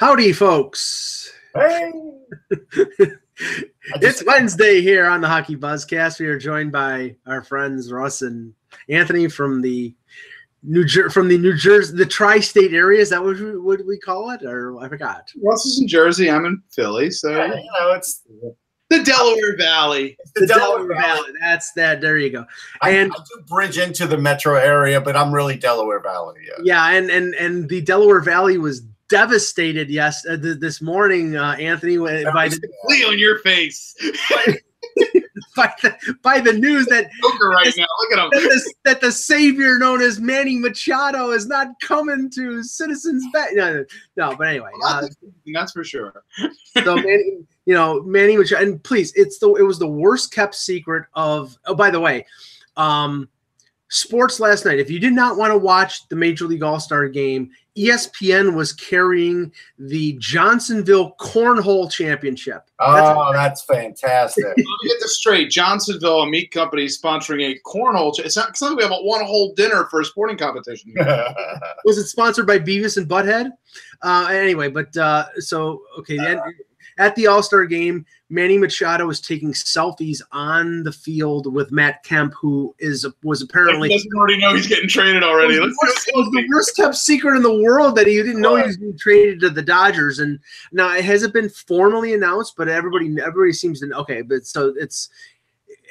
Howdy, folks. Hey. it's Wednesday here on the Hockey Buzzcast. We are joined by our friends Russ and Anthony from the New Jer- from the New Jersey, the tri-state area. Is that what we, what we call it, or I forgot? Russ is in Jersey. I'm in Philly, so Yeah, you know, it's the Delaware Valley. the, Delaware, Valley. That's that. There you go. I, And I do bridge into the metro area, but I'm really Delaware Valley. Yeah. yeah, and and and the Delaware Valley was devastated. Yes, uh, th- this morning, uh, Anthony, uh, by the, Lee on your face. by the by the news that right now. Look at that him. the, that the savior known as Manny Machado is not coming to Citizens Bank. No, no, but anyway, uh, That's for sure. so Manny, you know, Manny Machado, and please, it's the it was the worst kept secret of. Oh, by the way, um, sports last night. If you did not want to watch the Major League All Star game, ESPN was carrying the Johnsonville Cornhole Championship. Oh, that's fantastic. Let me get this straight. Johnsonville, a meat company, sponsoring a cornhole. Ch- it's not. It's not we have a one whole dinner for a sporting competition. was it sponsored by Beavis and Butthead? Uh, anyway, but uh, so okay, then at the All Star game, Manny Machado was taking selfies on the field with Matt Kemp, who is was apparently it doesn't already know he's getting traded already. was, the worst, it was the worst kept secret in the world that he didn't know he was being traded to the Dodgers. And now it hasn't been formally announced, but everybody everybody seems to know. Okay, but so it's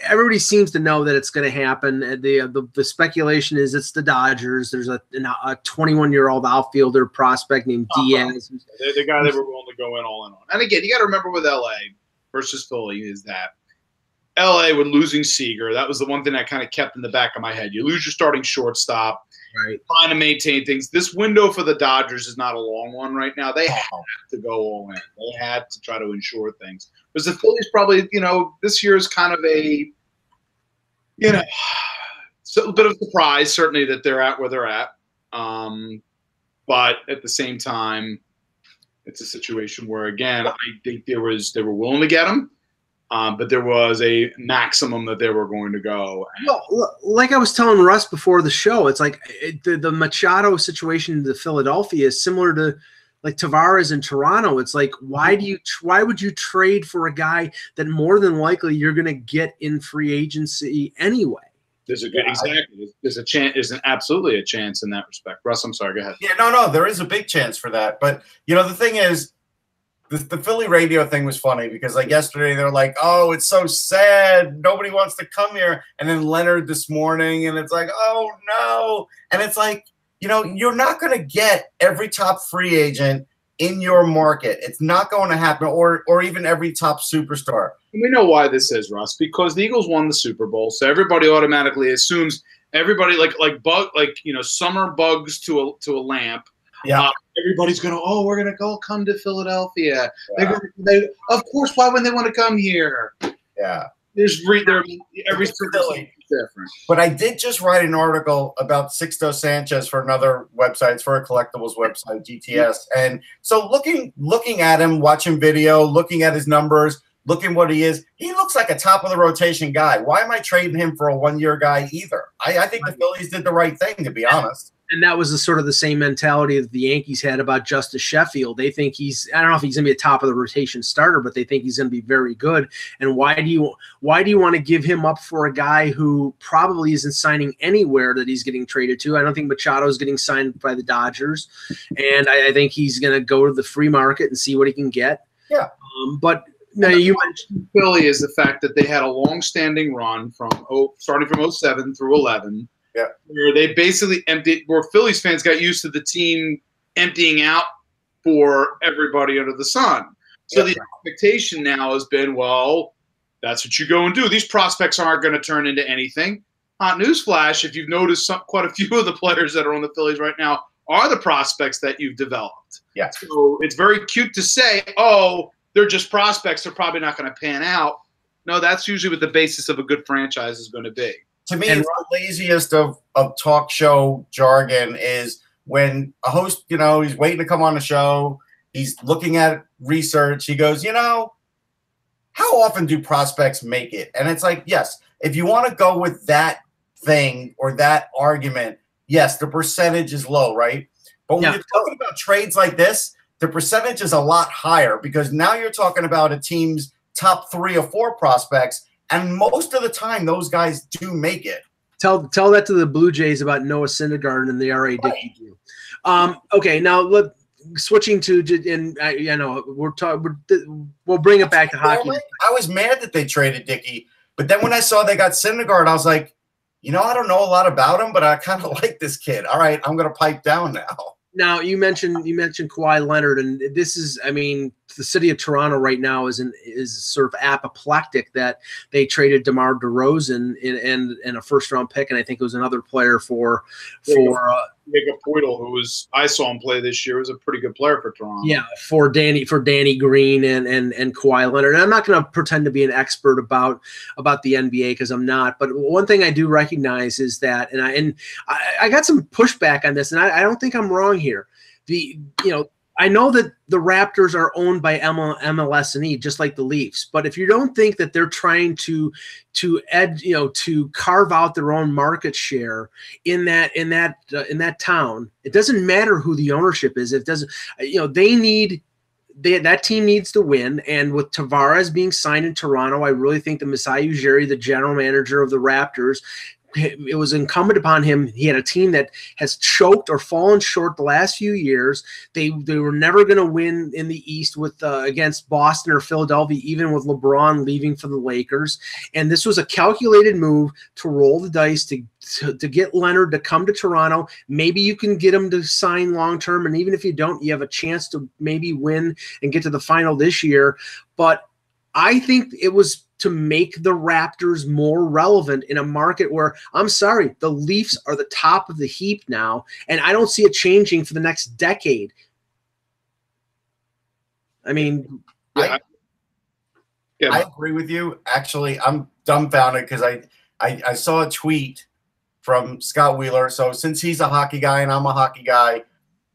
everybody seems to know that it's going to happen. Uh, the, uh, the the speculation is it's the Dodgers. There's a uh, a 21 year old outfielder prospect named oh, Diaz. the, the guy they were willing to go in all in on. And again, you got to remember with LA versus Philly is that LA when losing Seager, that was the one thing that kind of kept in the back of my head. You lose your starting shortstop, Right. trying to maintain things. This window for the Dodgers is not a long one right now. They have to go all in. They had to try to ensure things. Because the Phillies probably, you know, this year is kind of a, you know, so a bit of surprise, certainly that they're at where they're at. Um, but at the same time, it's a situation where again, I think there was they were willing to get him, um, but there was a maximum that they were going to go. Well, like I was telling Russ before the show, it's like it, the the Machado situation in the Philadelphia is similar to like Tavares in Toronto. It's like why do you why would you trade for a guy that more than likely you're going to get in free agency anyway? There's a good exactly. There's a chance. There's an absolutely a chance in that respect. Russ, I'm sorry. Go ahead. Yeah, no, no, there is a big chance for that. But you know, the thing is, the, the Philly radio thing was funny because like yesterday they're like, "Oh, it's so sad, nobody wants to come here," and then Leonard this morning, and it's like, "Oh no," and it's like, you know, you're not to get every top free agent in your market. It's not going to happen, or or even every top superstar. We know why this is, Russ, because the Eagles won the Super Bowl, so everybody automatically assumes everybody like like bug like you know summer bugs to a to a lamp. Yeah. Uh, everybody's gonna oh we're gonna go come to Philadelphia. They're gonna, they, of course, why wouldn't they want to come here? Yeah. There's re, there every It's circumstance Philly. is different. But I did just write an article about Sixto Sanchez for another website, it's for a collectibles website, GTS. And so looking looking at him, watching video, looking at his numbers, looking what he is, he looks like a top of the rotation guy. Why am I trading him for a one year guy either? I, I think the Phillies did the right thing, to be honest. And that was the sort of the same mentality that the Yankees had about Justus Sheffield. They think he's I don't know if he's going to be a top of the rotation starter, but they think he's going to be very good. And why do you why do you want to give him up for a guy who probably isn't signing anywhere that he's getting traded to? I don't think Machado is getting signed by the Dodgers, and I, I think he's going to go to the free market and see what he can get. Yeah. Um, but now you mentioned Philly is the fact that they had a long-standing run from oh, starting from 07 through 11. Yeah. Where they basically emptied, where Phillies fans got used to the team emptying out for everybody under the sun. So Yeah. the expectation now has been, well, that's what you go and do. These prospects aren't going to turn into anything. Hot newsflash: if you've noticed, some, quite a few of the players that are on the Phillies right now are the prospects that you've developed. Yeah. So it's very cute to say, oh, they're just prospects. They're probably not going to pan out. No, that's usually what the basis of a good franchise is going to be. To me, and, the laziest of, of talk show jargon is when a host, you know, he's waiting to come on the show, he's looking at research, he goes, you know, how often do prospects make it? And it's like, yes, if you want to go with that thing or that argument, yes, the percentage is low, right? But when yeah. you're talking about trades like this, the percentage is a lot higher because now you're talking about a team's top three or four prospects, and most of the time those guys do make it. Tell tell that to the Blue Jays about Noah Syndergaard and the R.A. Dickey deal. Um, okay, now let switching to and I, you know we're talking we'll bring it back to hockey. I was mad that they traded Dickey, but then when I saw they got Syndergaard, I was like, you know, I don't know a lot about him, but I kind of like this kid. All right, I'm going to pipe down now. Now you mentioned you mentioned Kawhi Leonard, and this is, I mean, the city of Toronto right now is in, is sort of apoplectic that they traded DeMar DeRozan in, and and a first round pick, and I think it was another player for for. Uh, Jakob Poeltl, who was I saw him play this year, was a pretty good player for Toronto. Yeah, for Danny for Danny Green and and and Kawhi Leonard. And I'm not going to pretend to be an expert about about the NBA because I'm not. But one thing I do recognize is that, and I and I, I got some pushback on this, and I, I don't think I'm wrong here. The you know I know that the Raptors are owned by MLS and E, just like the Leafs. But if you don't think that they're trying to to ed, you know, to carve out their own market share in that in that uh, in that town, it doesn't matter who the ownership is. It doesn't, you know, they need they, that team needs to win. And with Tavares being signed in Toronto, I really think that Masai Ujiri, the general manager of the Raptors, it was incumbent upon him. He had a team that has choked or fallen short the last few years. They they were never going to win in the East with uh, against Boston or Philadelphia, even with LeBron leaving for the Lakers. And this was a calculated move to roll the dice to to, to get Leonard to come to Toronto. Maybe you can get him to sign long term, and even if you don't, you have a chance to maybe win and get to the final this year. But I think it was to make the Raptors more relevant in a market where I'm sorry, the Leafs are the top of the heap now, and I don't see it changing for the next decade. I mean, I, yeah. I agree with you. Actually, I'm dumbfounded because I, I I saw a tweet from Scott Wheeler. So since he's a hockey guy and I'm a hockey guy,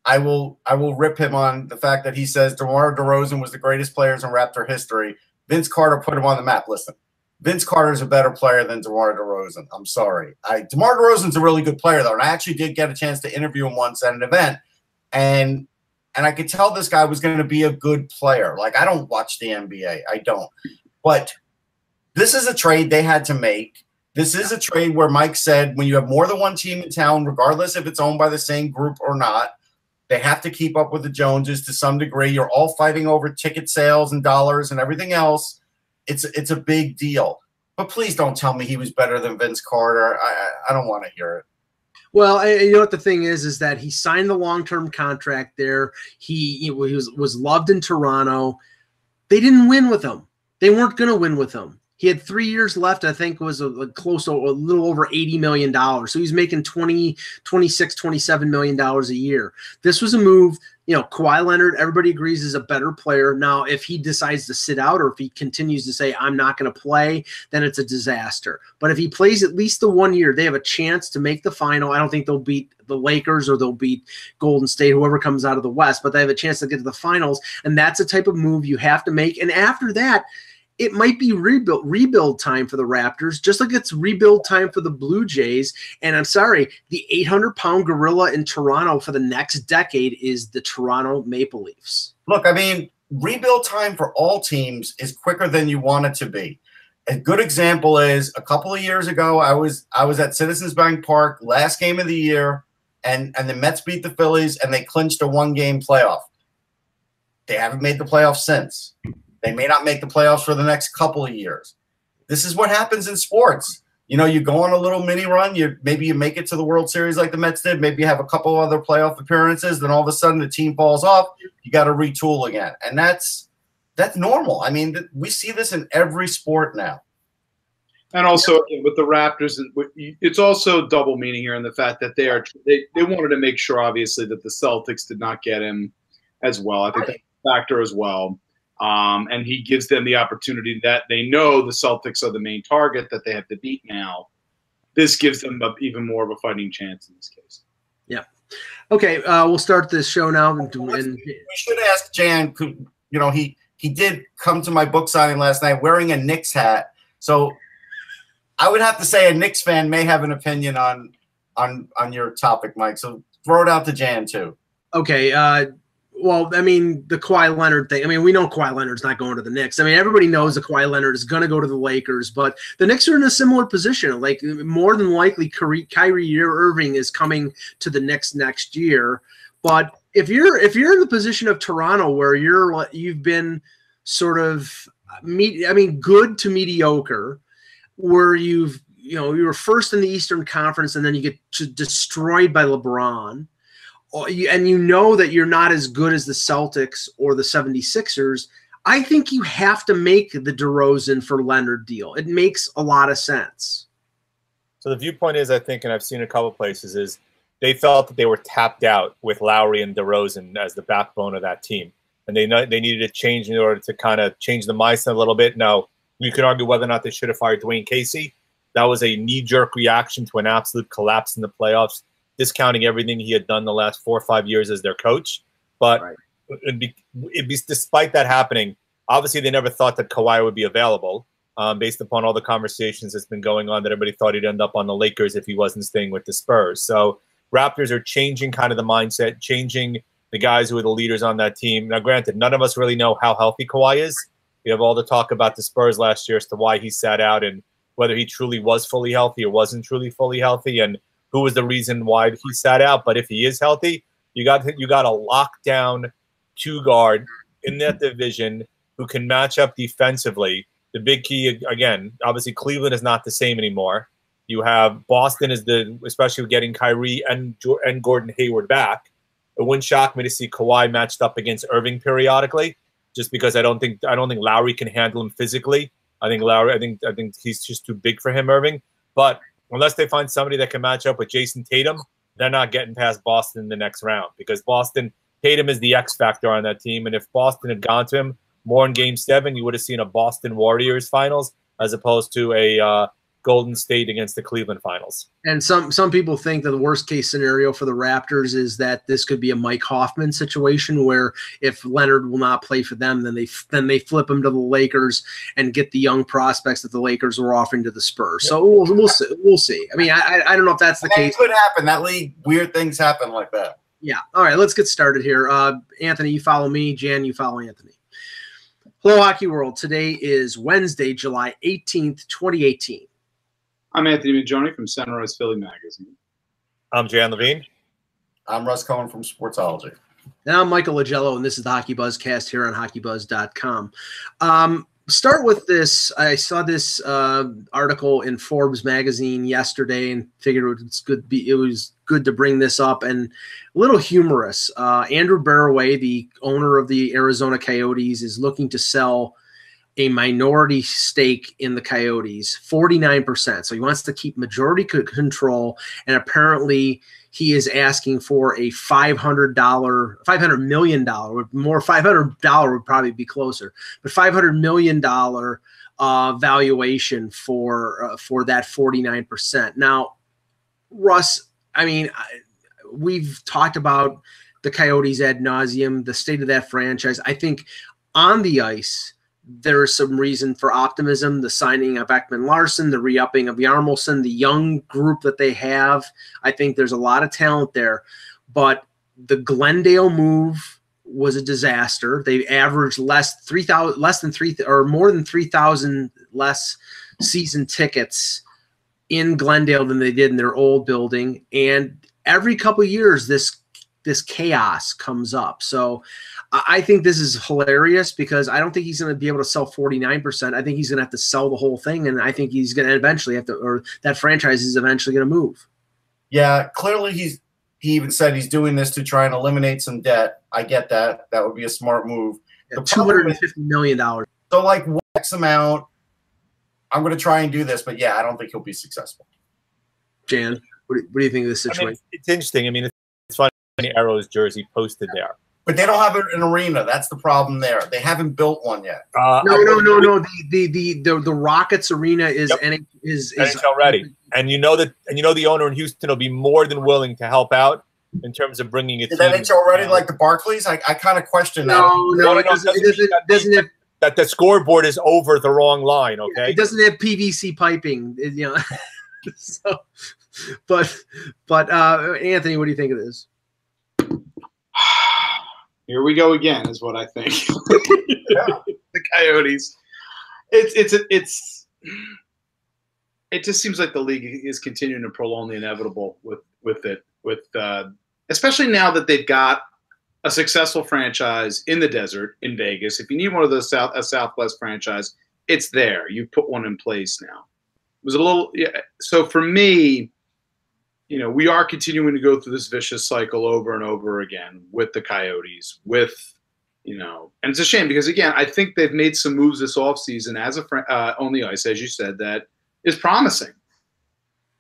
I will I will rip him on the fact that he says DeMar DeRozan was the greatest players in Raptor history. Vince Carter put him on the map. Listen, Vince Carter is a better player than DeMar DeRozan. I'm sorry. I, DeMar DeRozan's a really good player, though. And I actually did get a chance to interview him once at an event. And and I could tell this guy was going to be a good player. Like, I don't watch the NBA. I don't. But this is a trade they had to make. This is a trade where Mike said when you have more than one team in town, regardless if it's owned by the same group or not, they have to keep up with the Joneses to some degree. You're all fighting over ticket sales and dollars and everything else. It's it's a big deal. But please don't tell me he was better than Vince Carter. I I don't want to hear it. Well, you know what the thing is is that he signed the long term contract there. He, he was was loved in Toronto. They didn't win with him. They weren't going to win with him. He had three years left. I think was a, a close to a little over $80 million. So he's making 20, 26, 27 million dollars a year. This was a move, you know, Kawhi Leonard, everybody agrees is a better player. Now, if he decides to sit out or if he continues to say, I'm not going to play, then it's a disaster. But if he plays at least the one year, they have a chance to make the final. I don't think they'll beat the Lakers or they'll beat Golden State, whoever comes out of the West, but they have a chance to get to the finals. And that's a type of move you have to make. And after that, it might be rebuild rebuild time for the Raptors, just like it's rebuild time for the Blue Jays. And I'm sorry, the 800 pound gorilla in Toronto for the next decade is the Toronto Maple Leafs. Look, I mean, rebuild time for all teams is quicker than you want it to be. A good example is a couple of years ago, I was I was at Citizens Bank Park, last game of the year, and and the Mets beat the Phillies and they clinched a one game playoff. They haven't made the playoffs since. They may not make the playoffs for the next couple of years. This is what happens in sports. You know, you go on a little mini run, you maybe you make it to the World Series like the Mets did, maybe you have a couple other playoff appearances, then all of a sudden the team falls off, you got to retool again. And that's that's normal. I mean, we see this in every sport now. And also with the Raptors, it's also double meaning here in the fact that they are they, they wanted to make sure, obviously, that the Celtics did not get him as well. I think that's a factor as well. Um, and he gives them the opportunity that they know the Celtics are the main target that they have to beat now. This gives them a, even more of a fighting chance in this case. Yeah. Okay, uh, we'll start this show now. And, and we should ask Jan. Could you know he he did come to my book signing last night wearing a Knicks hat. So I would have to say a Knicks fan may have an opinion on on on your topic, Mike. So throw it out to Jan too. Okay. Uh, well, I mean, the Kawhi Leonard thing. I mean, we know Kawhi Leonard's not going to the Knicks. I mean, everybody knows that Kawhi Leonard is going to go to the Lakers, but the Knicks are in a similar position. Like, more than likely, Kyrie, Irving is coming to the Knicks next year. But if you're if you're in the position of Toronto, where you're you've been sort of meet, I mean, good to mediocre, where you've you know you were first in the Eastern Conference and then you get destroyed by LeBron and you know that you're not as good as the Celtics or the 76ers, I think you have to make the DeRozan for Leonard deal. It makes a lot of sense. So the viewpoint is, I think, and I've seen a couple places, is they felt that they were tapped out with Lowry and DeRozan as the backbone of that team, and they they needed a change in order to kind of change the mindset a little bit. Now you can argue whether or not they should have fired Dwayne Casey. That was a knee jerk reaction to an absolute collapse in the playoffs discounting everything he had done the last four or five years as their coach. But right. it'd be, it'd be, despite that happening, obviously they never thought that Kawhi would be available. Um, based upon all the conversations that's been going on, that everybody thought he'd end up on the Lakers if he wasn't staying with the Spurs. So Raptors are changing kind of the mindset, changing the guys who are the leaders on that team. Now, granted, none of us really know how healthy Kawhi is. We have all the talk about the Spurs last year as to why he sat out and whether he truly was fully healthy or wasn't truly fully healthy. And who was the reason why he sat out. But if he is healthy, you got you got a lockdown two guard in that division who can match up defensively. The big key again, obviously Cleveland is not the same anymore. You have Boston is the especially getting Kyrie and and Gordon Hayward back. It wouldn't shock me to see Kawhi matched up against Irving periodically, just because I don't think I don't think Lowry can handle him physically. I think Lowry, I think I think he's just too big for him, Irving. But unless they find somebody that can match up with Jayson Tatum, they're not getting past Boston in the next round because Boston Tatum is the X factor on that team. And if Boston had gone to him more in Game Seven, you would have seen a Boston Warriors finals as opposed to a uh, Golden State against the Cleveland Finals. And some some people think that the worst case scenario for the Raptors is that this could be a Mike Hoffman situation where if Leonard will not play for them, then they then they flip him to the Lakers and get the young prospects that the Lakers were offering to the Spurs. So we'll we'll see. We'll see. I mean, I I don't know if that's the case. Could happen. That league, weird things happen like that. Yeah. All right. Let's get started here. Uh, Anthony, you follow me. Jan, you follow Anthony. Hello, Hockey World. Today is Wednesday, July 18th, 2018. I'm Anthony Majoni from Sunrise Philly Magazine. I'm Jan Levine. I'm Russ Cohen from Sportsology. And I'm Michael Augello, and this is the Hockey Buzzcast here on HockeyBuzz.com. Um, start with this. I saw this uh, article in Forbes magazine yesterday, and figured it's good. Be, it was good to bring this up, and a little humorous. Uh, Andrew Barroway, the owner of the Arizona Coyotes, is looking to sell a minority stake in the Coyotes, 49%. So he wants to keep majority control. And apparently, he is asking for a $500, $500 million, more $500 would probably be closer, but $500 million uh, valuation for, uh, for that 49%. Now, Russ, I mean, we've talked about the Coyotes ad nauseum, the state of that franchise. I think on the ice, there's some reason for optimism. The signing of Ekman-Larsson, the re-upping of Hjalmarsson, the young group that they have. I think there's a lot of talent there. But the Glendale move was a disaster. They averaged less three thousand, less than three or more than three thousand less season tickets in Glendale than they did in their old building. And every couple years, this this chaos comes up. So I think this is hilarious because I don't think he's going to be able to sell 49%. I think he's going to have to sell the whole thing. And I think he's going to eventually have to, or that franchise is eventually going to move. Yeah, clearly he's, he even said he's doing this to try and eliminate some debt. I get that. That would be a smart move. Yeah, $250 million. So, like, X amount, I'm going to try and do this, but yeah, I don't think he'll be successful. Jan, what do, what do you think of this I situation? mean, it's interesting. I mean, it's, it's funny. Aeros jersey posted there. But they don't have an arena. That's the problem there. They haven't built one yet. Uh, no, no, no, no. The the the the, the Rockets arena is Yep. NH is, is NHL ready, and you know that, and you know the owner in Houston will be more than willing to help out in terms of bringing it. Is NHL ready like the Barclays? I, I kind of question that. No, no, it doesn't. It doesn't. Doesn't have. that the scoreboard is over the wrong line. Okay, It doesn't have PVC piping. it- you know. so, but but uh Anthony, what do you think of this? Here we go again, is what I think. the Coyotes. It's it's it's it just seems like the league is continuing to prolong the inevitable with with it with uh, especially now that they've got a successful franchise in the desert in Vegas. If you need one of those south a Southwest franchise, it's there. You put one in place now. It was a little yeah. So for me, you know, we are continuing to go through this vicious cycle over and over again with the Coyotes, with, you know, and it's a shame because, again, I think they've made some moves this offseason as a fr- uh, on the ice, as you said, that is promising.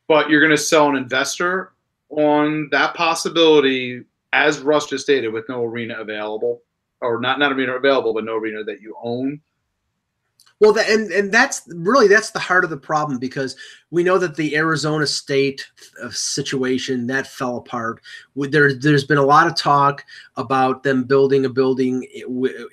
But you're going to sell an investor on that possibility, as Russ just stated, with no arena available, or not not arena available, but no arena that you own. Well, that, and and that's really that's the heart of the problem because we know that the Arizona State uh, situation that fell apart. There, there's been a lot of talk about them building a building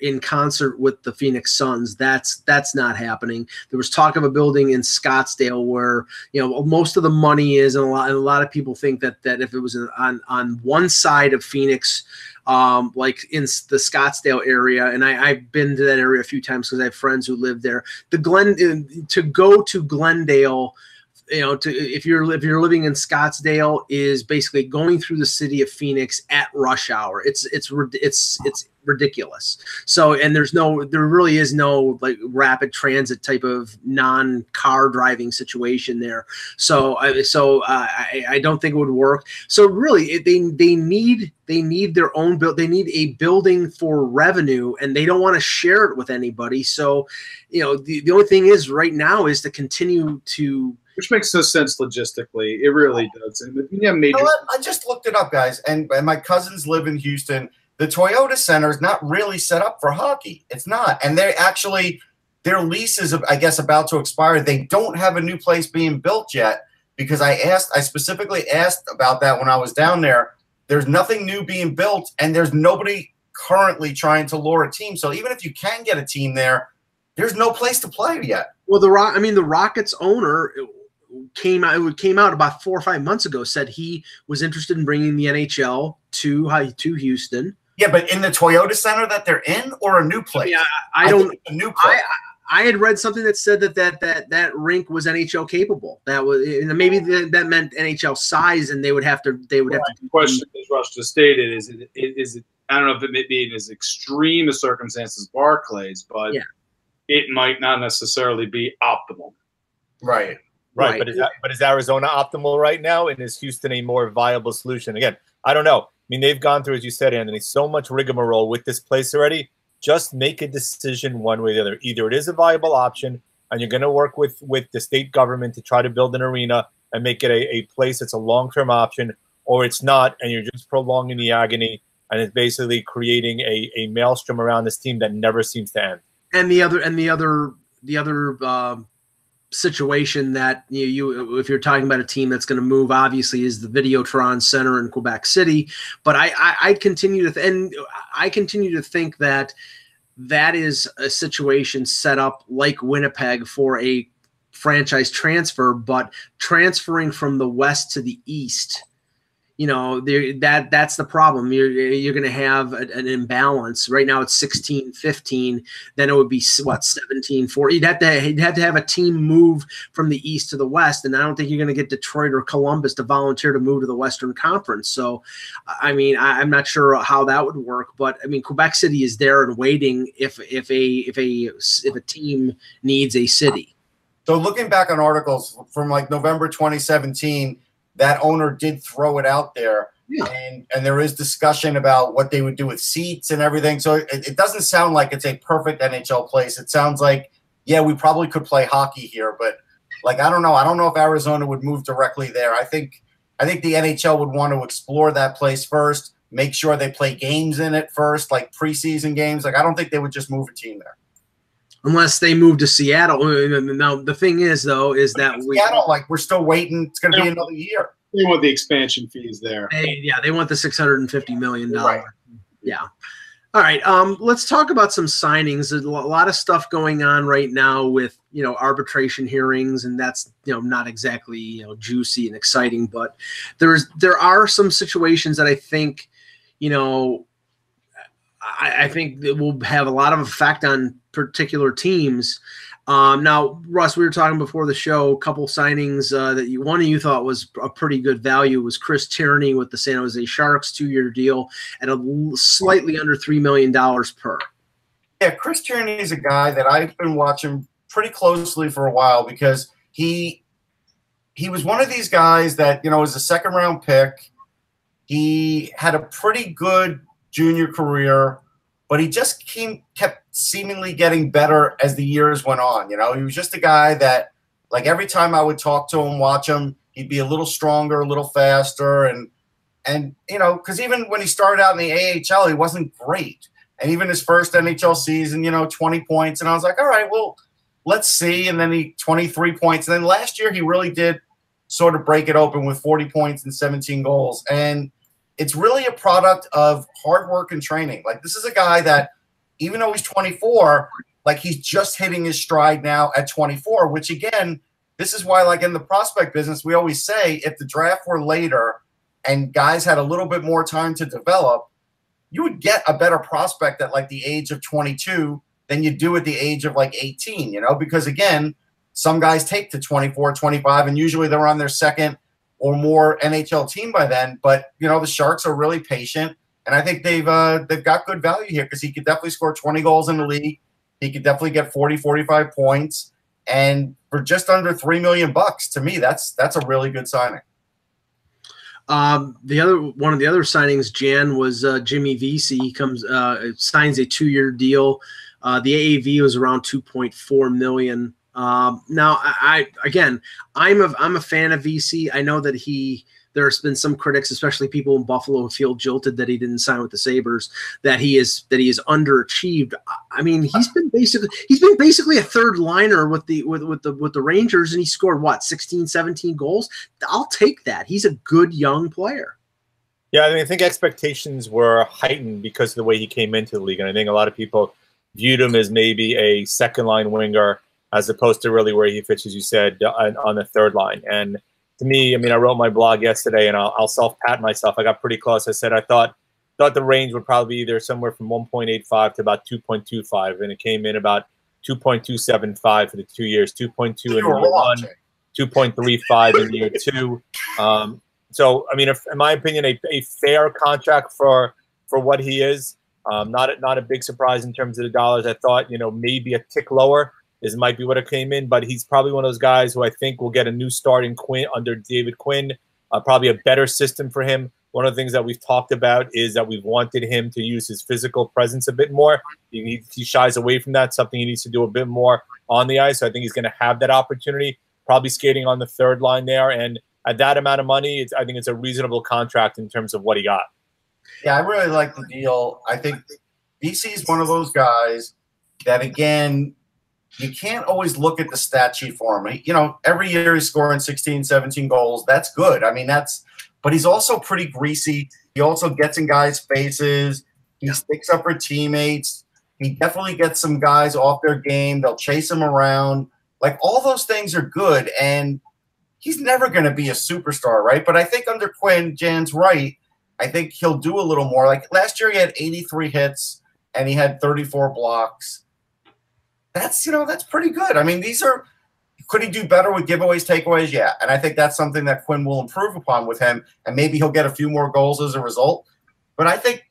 in concert with the Phoenix Suns. That's that's not happening. There was talk of a building in Scottsdale where you know most of the money is, and a lot, and a lot of people think that that if it was on on one side of Phoenix um, like in the Scottsdale area, and I, I've been to that area a few times because I have friends who live there. The Glen uh, to go to Glendale, you know, to if you're if you're living in Scottsdale, is basically going through the city of Phoenix at rush hour. It's it's it's it's ridiculous. So and there's no there really is no like rapid transit type of non car driving situation there. So I so uh, I I don't think it would work. So really, it, they they need they need their own build. They need a building for revenue, and they don't want to share it with anybody. So, you know, the, the only thing is right now is to continue to. Which makes no sense logistically. It really does. And if you have major You know? I just looked it up, guys, and, and my cousins live in Houston. The Toyota Center is not really set up for hockey. It's not, and they actually their lease is, I guess, about to expire. They don't have a new place being built yet because I asked, I specifically asked about that when I was down there. There's nothing new being built, and there's nobody currently trying to lure a team. So even if you can get a team there, there's no place to play yet. Well, the Rock. I mean, the Rockets owner came out. It came out about four or five months ago. Said he was interested in bringing the NHL to to Houston. Yeah, but in the Toyota Center that they're in, or a new place? Yeah, I, I think don't. it's a new place. I, I had read something that said that that that that rink was NHL capable. That was and maybe that, that meant NHL size, and they would have to they would have to. The question, as Russ just stated, is it is it? I don't know if it may be in as extreme a circumstance as Barclays, but Yeah. it might not necessarily be optimal. Right. Right, Right. but is that, but is Arizona optimal right now, and is Houston a more viable solution? Again, I don't know. I mean, they've gone through, as you said, Anthony, so much rigmarole with this place already. Just make a decision one way or the other. Either it is a viable option, and you're going to work with with the state government to try to build an arena and make it a, a place that's a long term option, or it's not, and you're just prolonging the agony, and it's basically creating a, a maelstrom around this team that never seems to end. and the other and the other the other um, situation that you, you if you're talking about a team that's going to move obviously is the videotron center in quebec city. But i i, I continue to th- and i continue to think that that is a situation set up like winnipeg for a franchise transfer but transferring from the west to the east you know that that's the problem. You're you're going to have a- an imbalance. Right now it's 16 15 then it would be what 17 4 you'd have to you'd have to have a team move from the east to the west and i don't think you're going to get detroit or columbus to volunteer to move to the western conference. So i mean I, i'm not sure how that would work but i mean quebec city is there and waiting if if a if a if a team needs a city. So looking back on articles from like November 2017, that owner did throw it out there. Yeah. And and there is discussion about what they would do with seats and everything. So it, it doesn't sound like it's a perfect NHL place. It sounds like yeah, we probably could play hockey here, but like I don't know. I don't know if Arizona would move directly there. I think I think the NHL would want to explore that place first, make sure they play games in it first, like preseason games. Like I don't think they would just move a team there. Unless they move to Seattle. Now the thing is though, is that we Seattle, like we're still waiting. It's going to be another year. They want the expansion fees there. They, yeah, they want the six hundred and fifty million dollars. Right. Yeah. All right. Um, let's talk about some signings. There's a lot of stuff going on right now with you know arbitration hearings, and that's you know not exactly you know juicy and exciting, but there's there are some situations that I think you know I, I think it will have a lot of effect on particular teams. Um, now, Russ, we were talking before the show. A couple signings uh, that you, one of you thought was a pretty good value was Chris Tierney with the San Jose Sharks, two-year deal at a slightly under three million dollars per. Yeah, Chris Tierney is a guy that I've been watching pretty closely for a while because he he was one of these guys that you know was a second round pick. He had a pretty good junior career, but he just came, kept seemingly getting better as the years went on. You know, he was just a guy that, like, every time I would talk to him, watch him, he'd be a little stronger, a little faster, and and you know, because even when he started out in the AHL, he wasn't great, and even his first NHL season, you know, twenty points, and I was like, all right, well, let's see, and then he twenty three points, and then last year he really did sort of break it open with forty points and seventeen goals, and it's really a product of hard work and training. Like this is a guy that, even though he's 24, like he's just hitting his stride now at 24, which again, this is why, like in the prospect business, we always say if the draft were later and guys had a little bit more time to develop, you would get a better prospect at like the age of 22 than you do at the age of like 18, you know, because again, some guys take to 24, 25, and usually they're on their second or more NHL team by then. But you know, the Sharks are really patient, and I think they've uh, they've got good value here because he could definitely score 20 goals in the league. He could definitely get 40, 45 points, and for just under three million bucks, to me, that's that's a really good signing. Um, the other one of the other signings, Jan, was uh, Jimmy Vesey. He comes uh, signs a two-year deal. Uh, the AAV was around 2.4 million. Um, now, I, I again, I'm a I'm a fan of Vesey. I know that he there's been some critics, especially people in Buffalo, who feel jilted that he didn't sign with the Sabres, that he is that he is underachieved. I mean, he's been basically he's been basically a third liner with the with, with the with the Rangers, and he scored what 16, 17 goals. I'll take that. He's a good young player. Yeah, I mean, I think expectations were heightened because of the way he came into the league, and I think a lot of people viewed him as maybe a second line winger as opposed to really where he fits, as you said, on, on the third line. And to me, I mean, I wrote my blog yesterday, and I'll, I'll self pat myself. I got pretty close. I said I thought thought the range would probably be either somewhere from 1.85 to about 2.25, and it came in about 2.275 for the two years, 2.2 in year one, 2.35 in year two. Um, so, I mean, if, in my opinion, a, a fair contract for for what he is. Um, not not a big surprise in terms of the dollars. I thought, you know, maybe a tick lower is might be what it came in, but he's probably one of those guys who I think will get a new start in Quinn under David Quinn. Uh, probably a better system for him. One of the things that we've talked about is that we've wanted him to use his physical presence a bit more. He, he shies away from that. Something he needs to do a bit more on the ice. So I think he's going to have that opportunity. Probably skating on the third line there, and at that amount of money, I think it's a reasonable contract in terms of what he got. Yeah, I really like the deal. I think Vesey is one of those guys that, again, you can't always look at the stat sheet for him. You know, every year he's scoring 16, 17 goals. That's good. I mean, that's, but he's also pretty greasy. He also gets in guys' faces. He sticks up for teammates. He definitely gets some guys off their game. They'll chase him around. Like all those things are good. And he's never going to be a superstar, right? But I think under Quinn, Jan's right. I think he'll do a little more. Like last year, he had 83 hits and he had 34 blocks. That's you know that's pretty good. I mean, these are could he do better with giveaways, takeaways? Yeah, and I think that's something that Quinn will improve upon with him, and maybe he'll get a few more goals as a result. But I think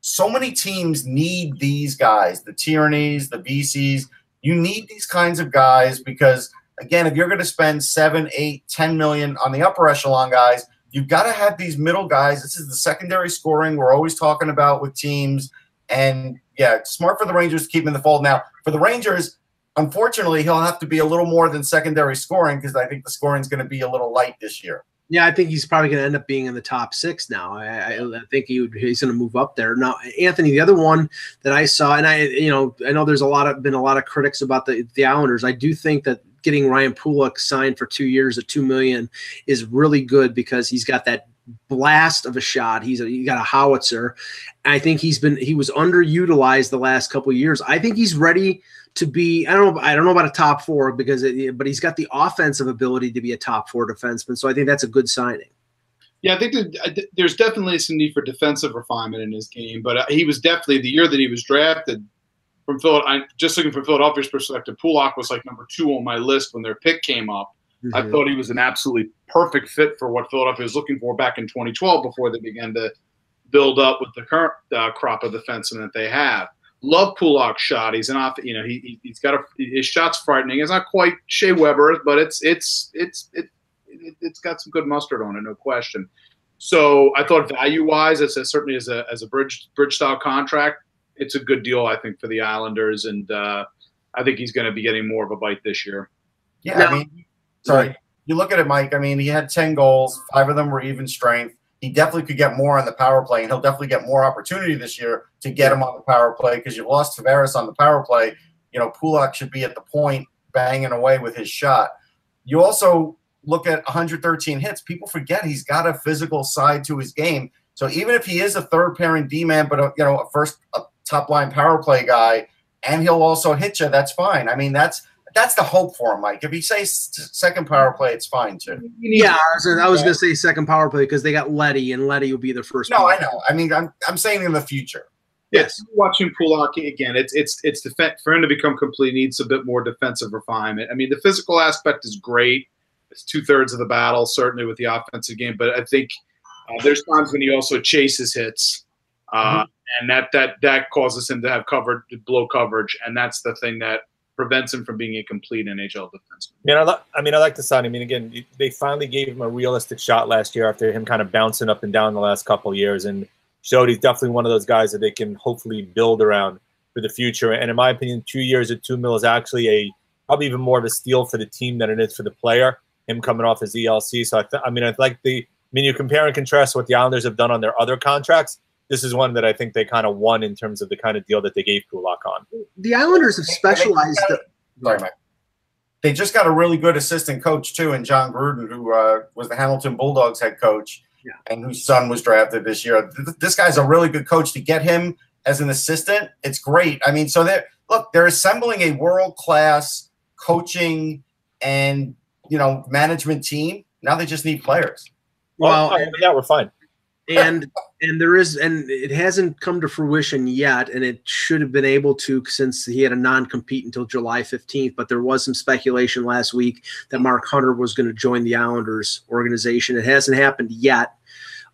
so many teams need these guys, the Tierneys, the Veseys. You need these kinds of guys because again, if you're going to spend seven, eight, ten million on the upper echelon guys, you've got to have these middle guys. This is the secondary scoring we're always talking about with teams. And yeah, smart for the Rangers to keep him in the fold. Now, for the Rangers, unfortunately, he'll have to be a little more than secondary scoring because I think the scoring is going to be a little light this year. Yeah, I think he's probably going to end up being in the top six now. I, I, think he would, he's going to move up there. Now, Anthony, the other one that I saw, and I, you know, I know there's a lot of been a lot of critics about the the Islanders. I do think that getting Ryan Pulock signed for two years at two million is really good because he's got that blast of a shot. He's a, he got a howitzer. I think he's been he was underutilized the last couple years. I think he's ready to be I don't know I don't know about a top four because it, but he's got the offensive ability to be a top four defenseman. So I think that's a good signing. Yeah, I think there's definitely some need for defensive refinement in his game, but uh, he was definitely the year that he was drafted from Philadelphia. Just looking from Philadelphia's perspective, Pulock was like number two on my list when their pick came up. Mm-hmm. I thought he was an absolutely perfect fit for what Philadelphia was looking for back in 2012 before they began to build up with the current uh, crop of defensemen that they have. Love Pulock's shot. He's an off. You know, he he's got a his shot's frightening. It's not quite Shea Weber, but it's it's it's it, it has got some good mustard on it, no question. So I thought value wise, it's a, certainly as a as a bridge bridge style contract, it's a good deal. I think for the Islanders, and uh, I think he's going to be getting more of a bite this year. Yeah, now, I mean, sorry. You look at it, Mike. I mean, he had ten goals. Five of them were even strength he definitely could get more on the power play, and he'll definitely get more opportunity this year to get him on the power play because you lost Tavares on the power play. You know, Pulock should be at the point banging away with his shot. You also look at 113 hits. People forget he's got a physical side to his game. So even if he is a third pairing D man, but a, you know, a first a top line power play guy, and he'll also hit you, that's fine. I mean, that's that's the hope for him, Mike. If he says second power play, it's fine too. Yeah, I was, was going to say second power play because they got Leddy, and Leddy will be the first. No, I know. I mean, I'm I'm saying in the future. Yes, watching Pulock again, it's it's it's def- for him to become complete needs a bit more defensive refinement. I mean, the physical aspect is great. It's two thirds of the battle, certainly with the offensive game. But I think uh, there's times when he also chases hits, uh, mm-hmm. and that that that causes him to have covered blow coverage, and that's the thing that prevents him from being a complete NHL defenseman. Yeah, I, li- I mean, I like the sign. I mean, again, they finally gave him a realistic shot last year after him kind of bouncing up and down the last couple years, and showed he's definitely one of those guys that they can hopefully build around for the future. And in my opinion, two years at two mil is actually a probably even more of a steal for the team than it is for the player. Him coming off his ELC, so I, th- I mean, I like the. I mean, you compare and contrast what the Islanders have done on their other contracts this is one that I think they kind of won in terms of the kind of deal that they gave Pulock on. The Islanders have specialized. They, sorry, Mike. They just got a really good assistant coach too, in John Gruden, who uh, was the Hamilton Bulldogs head coach, yeah. and whose son was drafted this year. This guy's a really good coach. To get him as an assistant, it's great. I mean, so they look, they're assembling a world class coaching and you know management team. Now they just need players. Well, well yeah, we're fine and and there is and it hasn't come to fruition yet and it should have been able to since he had a non-compete until july 15th but there was some speculation last week that mark hunter was going to join the islanders organization it hasn't happened yet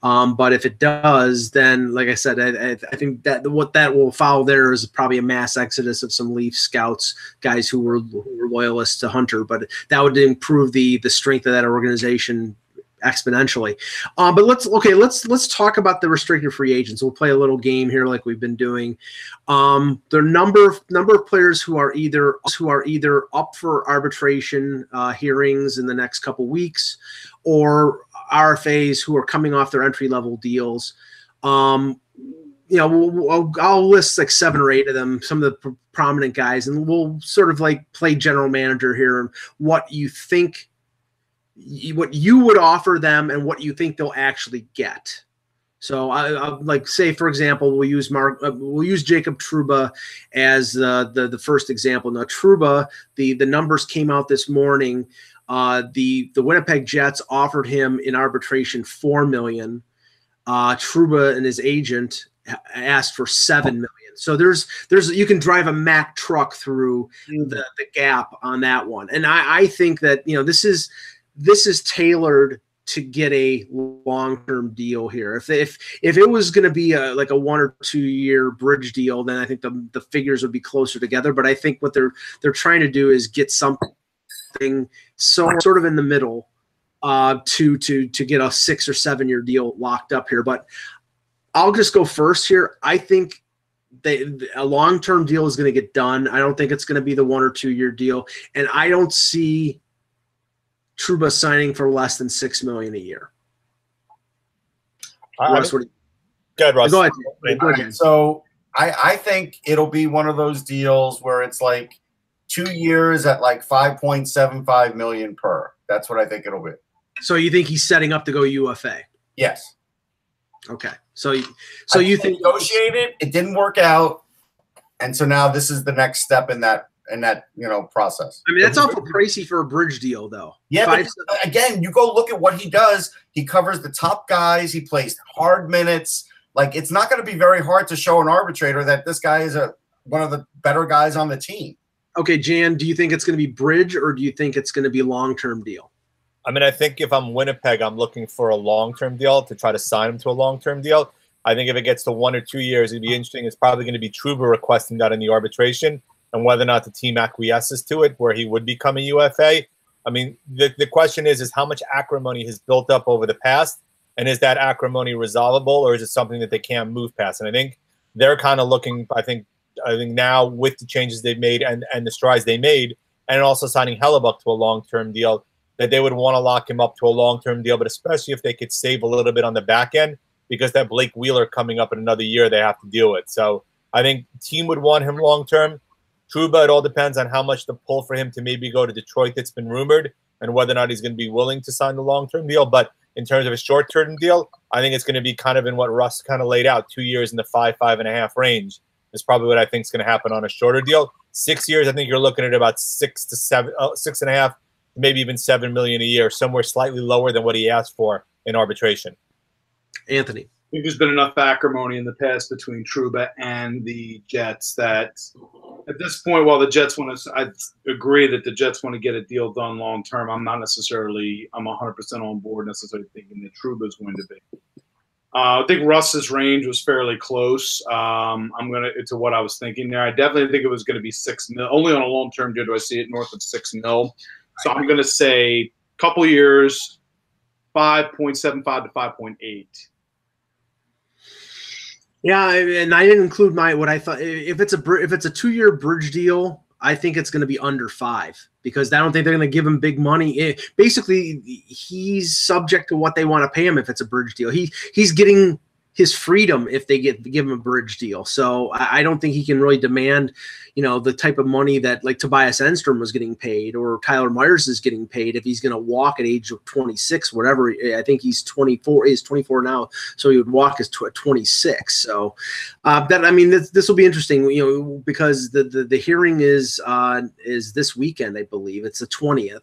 um, but if it does, then like I said, I, I, think that what that will follow there is probably a mass exodus of some Leaf scouts, guys who were, who were loyalists to Hunter. But that would improve the the strength of that organization exponentially. Uh, but let's okay, let's let's talk about the restricted free agents. We'll play a little game here, like we've been doing. Um, the number number of players who are either who are either up for arbitration uh, hearings in the next couple weeks, or RFAs who are coming off their entry level deals. Um, you know, we'll, we'll, I'll list like seven or eight of them, some of the prominent guys, and we'll sort of like play general manager here and what you think what you would offer them and what you think they'll actually get. So, I, I like say for example, we'll use Mark, uh, we'll use Jacob Trouba as uh, the the first example. Now, Trouba, the the numbers came out this morning. Uh, the the Winnipeg Jets offered him in arbitration four million. Uh, Trouba and his agent asked for seven million. So there's there's you can drive a Mack truck through mm. the, the gap on that one. And I, I think that you know this is this is tailored to get a long-term deal here. If if if it was going to be a like a one or two year bridge deal, then I think the the figures would be closer together. But I think what they're they're trying to do is get something so sort of in the middle uh, to to to get a six or seven year deal locked up here. But I'll just go first here. I think they a long term deal is going to get done. I don't think it's going to be the one or two year deal, and I don't see Trouba signing for less than six million a year. I- Russ, do Go ahead, Russ. go ahead. Go ahead. so I, I think it'll be one of those deals where it's like two years at like 5.75 million per. That's what I think it'll be. So you think he's setting up to go UFA? Yes. Okay. So you- so I you think negotiated? It didn't work out, and so now this is the next step in that in that you know process. I mean that's awful pricey for a bridge deal though. Yeah, Five, but again, you go look at what he does. He covers the top guys. He plays hard minutes. Like it's not going to be very hard to show an arbitrator that this guy is a one of the better guys on the team. okay, Jan, do you think it's going to be bridge or do you think it's going to be long term deal? I mean, I think if I'm Winnipeg, I'm looking for a long term deal to try to sign him to a long term deal. I think if it gets to one or two years, it'd be interesting. It's probably going to be Trouba requesting that in the arbitration and whether or not the team acquiesces to it, where he would become a UFA. I mean, the, the question is, is how much acrimony has built up over the past, and is that acrimony resolvable, or is it something that they can't move past? And I think they're kind of looking. I think I think now with the changes they've made and and the strides they made, and also signing Hellebuyck to a long term deal, that they would want to lock him up to a long term deal. But especially if they could save a little bit on the back end, because that Blake Wheeler coming up in another year, they have to deal with. So I think team would want him long term. Trouba, it all depends on how much the pull for him to maybe go to Detroit that's been rumored and whether or not he's going to be willing to sign the long term deal. But in terms of a short term deal, I think it's going to be kind of in what Russ kind of laid out two years in the five, five and a half range is probably what I think is going to happen on a shorter deal. Six years, I think you're looking at about six to seven, uh, six and a half, maybe even seven million a year, somewhere slightly lower than what he asked for in arbitration. Anthony. Think there's been enough acrimony in the past between Trouba and the Jets that at this point, while the Jets want to, I agree that the Jets want to get a deal done long term. I'm not necessarily, I'm 100% on board necessarily thinking that Trouba is going to be. Uh, I think Russ's range was fairly close. Um, I'm gonna to what I was thinking there. I definitely think it was going to be six mil. Only on a long term deal do I see it north of six mil. So I'm to say couple years, five point seven five to five point eight. Yeah, and I didn't include my what I thought. If it's a if it's a two year bridge deal, I think it's going to be under five because I don't think they're going to give him big money. It, basically, he's subject to what they want to pay him if it's a bridge deal. He he's getting his freedom if they get give him a bridge deal. So I, I don't think he can really demand, you know, the type of money that like Tobias Enstrom was getting paid or Tyler Myers is getting paid if he's going to walk at age of 26, whatever. I think he's 24, is 24 now, so he would walk as tw- 26. So uh, that I mean, this, this will be interesting, you know, because the the, the hearing is uh, is this weekend, I believe. It's the 20th.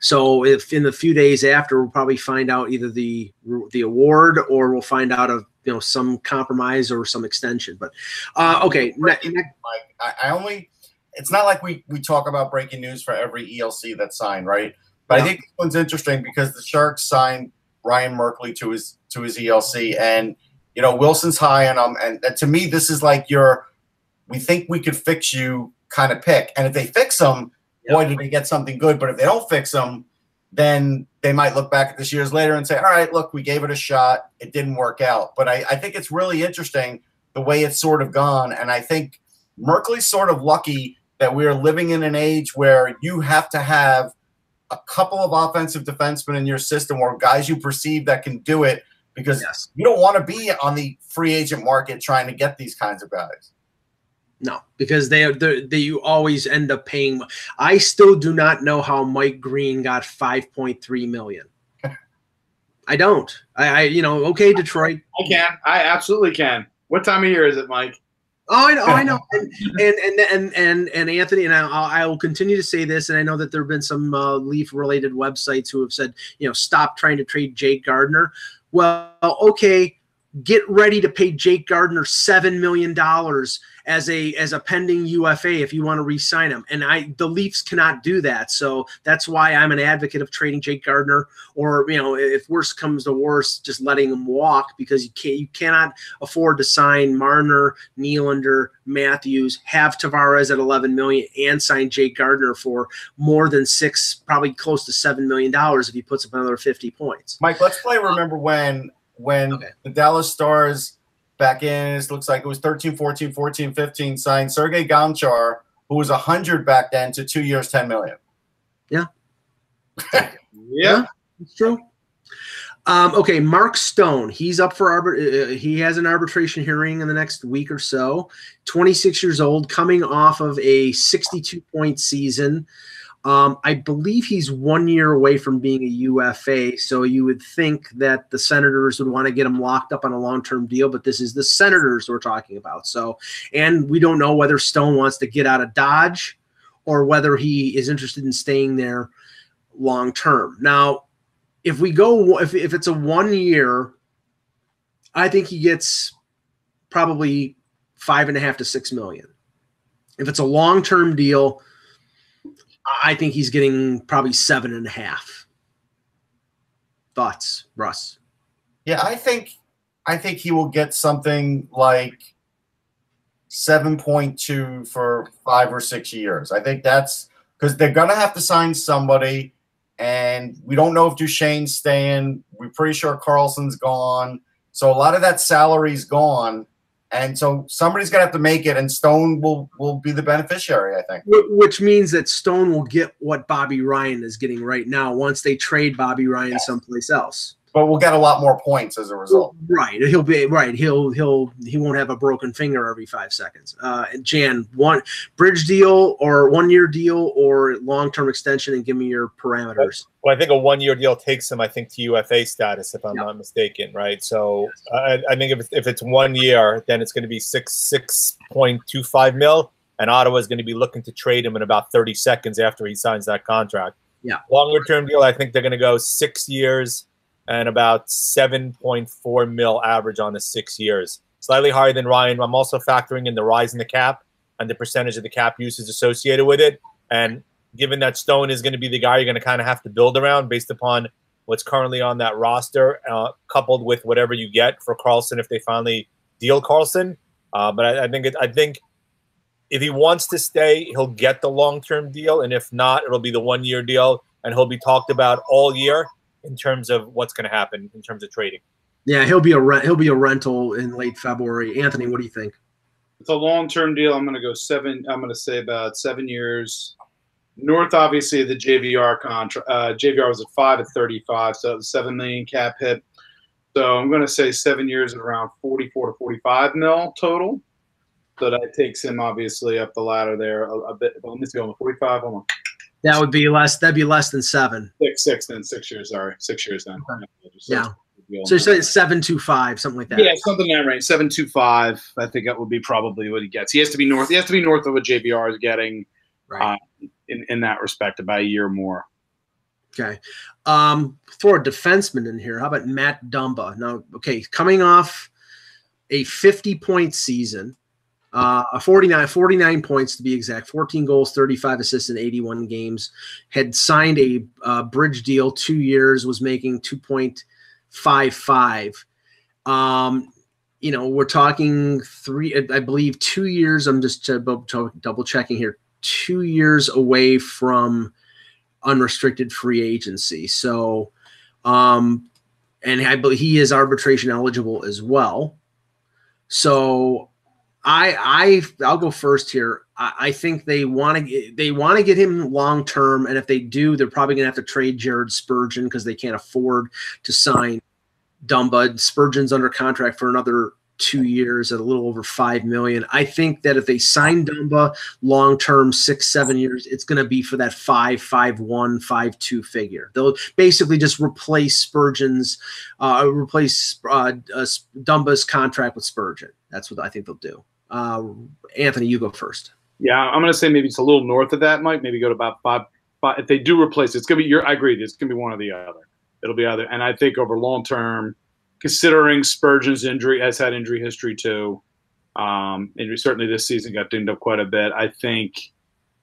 So if in the few days after, we'll probably find out either the the award or we'll find out of you know some compromise or some extension. But uh, okay, ne- Like I, I only, it's not like we we talk about breaking news for every ELC that's signed, right? But I think this one's interesting because the Sharks signed Ryan Merkley to his to his ELC, and you know Wilson's high on him, and, and to me this is like your, we think we could fix you kind of pick, and if they fix him, boy did they get something good. But if they don't fix him, then they might look back at this years later and say, all right, look, we gave it a shot. It didn't work out. But I, I think it's really interesting the way it's sort of gone. And I think Merkley's sort of lucky that we're living in an age where you have to have a couple of offensive defensemen in your system or guys you perceive that can do it because yes, you don't want to be on the free agent market trying to get these kinds of guys. No, because they are they you always end up paying. I still do not know how Mike Green got 5.3 million. I don't. I, I you know okay Detroit. I can. I absolutely can. What time of year is it, Mike? Oh, I know, I know, and and and and and, and Anthony and I, I will continue to say this, and I know that there have been some uh, Leaf-related websites who have said, you know, stop trying to trade Jake Gardiner. Well, okay, get ready to pay Jake Gardiner seven million dollars as a as a pending UFA if you want to re-sign him. And I the Leafs cannot do that. So that's why I'm an advocate of trading Jake Gardiner or you know if worse comes to worse just letting him walk because you can't you cannot afford to sign Marner, Nylander, Matthews, have Tavares at 11 million and sign Jake Gardiner for more than 6 probably close to 7 million dollars if he puts up another 50 points. Mike, let's play remember when when Okay. the Dallas Stars back in, it looks like it was 13, 14, 14, 15, signed Sergei Gonchar, who was 100 back then, to two years, 10 million. Yeah. Yeah. It's true. Um, okay, Mark Stone. He's up for arbit. Uh, he has an arbitration hearing in the next week or so. 26 years old, coming off of a 62 point season. Um, I believe he's one year away from being a UFA, so you would think that the Senators would want to get him locked up on a long term deal, but this is the Senators we're talking about. So, and we don't know whether Stone wants to get out of Dodge or whether he is interested in staying there long term. Now, if we go, if, if it's a one year, I think he gets probably five and a half to six million. If it's a long term deal, I think he's getting probably seven and a half. Thoughts, Russ? Yeah, I think I think he will get something like 7.2 for five or six years. I think that's because they're gonna have to sign somebody, and we don't know if Duchene's staying. We're pretty sure Karlsson's gone. So a lot of that salary's gone. And so somebody's gonna have to make it, and Stone will will be the beneficiary, I think. Which means that Stone will get what Bobby Ryan is getting right now once they trade Bobby Ryan someplace else. But we'll get a lot more points as a result. Right. He'll be right. He'll he'll he won't have a broken finger every five seconds. Uh, Jan, one bridge deal or one year deal or long term extension, and give me your parameters. Well, I think a one-year deal takes him, I think, to UFA status, if I'm Yeah. not mistaken, right? So I, I think if it's, if it's one year, then it's going to be six six point two five mil, and Ottawa is going to be looking to trade him in about thirty seconds after he signs that contract. Yeah. Longer term deal, I think they're going to go six years and about seven point four mil average on the six years, slightly higher than Ryan. I'm also factoring in the rise in the cap and the percentage of the cap usage associated with it, and given that Stone is going to be the guy you're going to kind of have to build around based upon what's currently on that roster, uh, coupled with whatever you get for Karlsson if they finally deal Karlsson. Uh, but I, I think it, I think if he wants to stay, he'll get the long term deal, and if not, it'll be the one year deal, and he'll be talked about all year in terms of what's going to happen in terms of trading. Yeah, he'll be a rent. He'll be a rental in late February. Anthony, what do you think? It's a long term deal. I'm going to go seven. I'm going to say about seven years. North, obviously, the JVR contract. Uh, JVR was at five at 35, so it was seven million cap hit. So I'm going to say seven years at around 44 to 45 mil total. So that takes him obviously up the ladder there a, a bit. Well, let me see, on 45. Hold on. That would be less. That'd be less than seven. Six, six, then six years. Sorry, six years then. Yeah. So you say it's seven two five, something like that. Yeah, something in that range. Seven two five. I think that would be probably what he gets. He has to be north. He has to be north of what JVR is getting. Right. Uh, in in that respect, about a year more. Okay. Um, throw a defenseman in here. How about Matt Dumba? Now, okay, coming off a 50 point season, uh, a 49, 49 points to be exact, 14 goals, 35 assists in 81 games, had signed a uh, bridge deal two years, was making 2.55. Um, you know, we're talking three, I believe, two years. I'm just uh, double checking here, two years away from unrestricted free agency. So, um, and I believe he is arbitration eligible as well. So, I I I'll go first here. I, I think they want to they want to get him long term, and if they do, they're probably going to have to trade Jared Spurgeon because they can't afford to sign Dumba. Spurgeon's under contract for another two years at a little over five million. I think that if they sign Dumba long term, six, seven years, it's going to be for that five, five, one, five, two figure. They'll basically just replace Spurgeon's, uh, replace uh, uh, Dumba's contract with Spurgeon. That's what I think they'll do. Uh, Anthony, you go first. Yeah, I'm going to say maybe it's a little north of that, Mike. Maybe go to about five. five if they do replace it, it's going to be. Your, I agree. It's going to be one or the other. It'll be either. And I think over long term considering Spurgeon's injury has had injury history too. Um, and certainly this season got dinged up quite a bit. I think,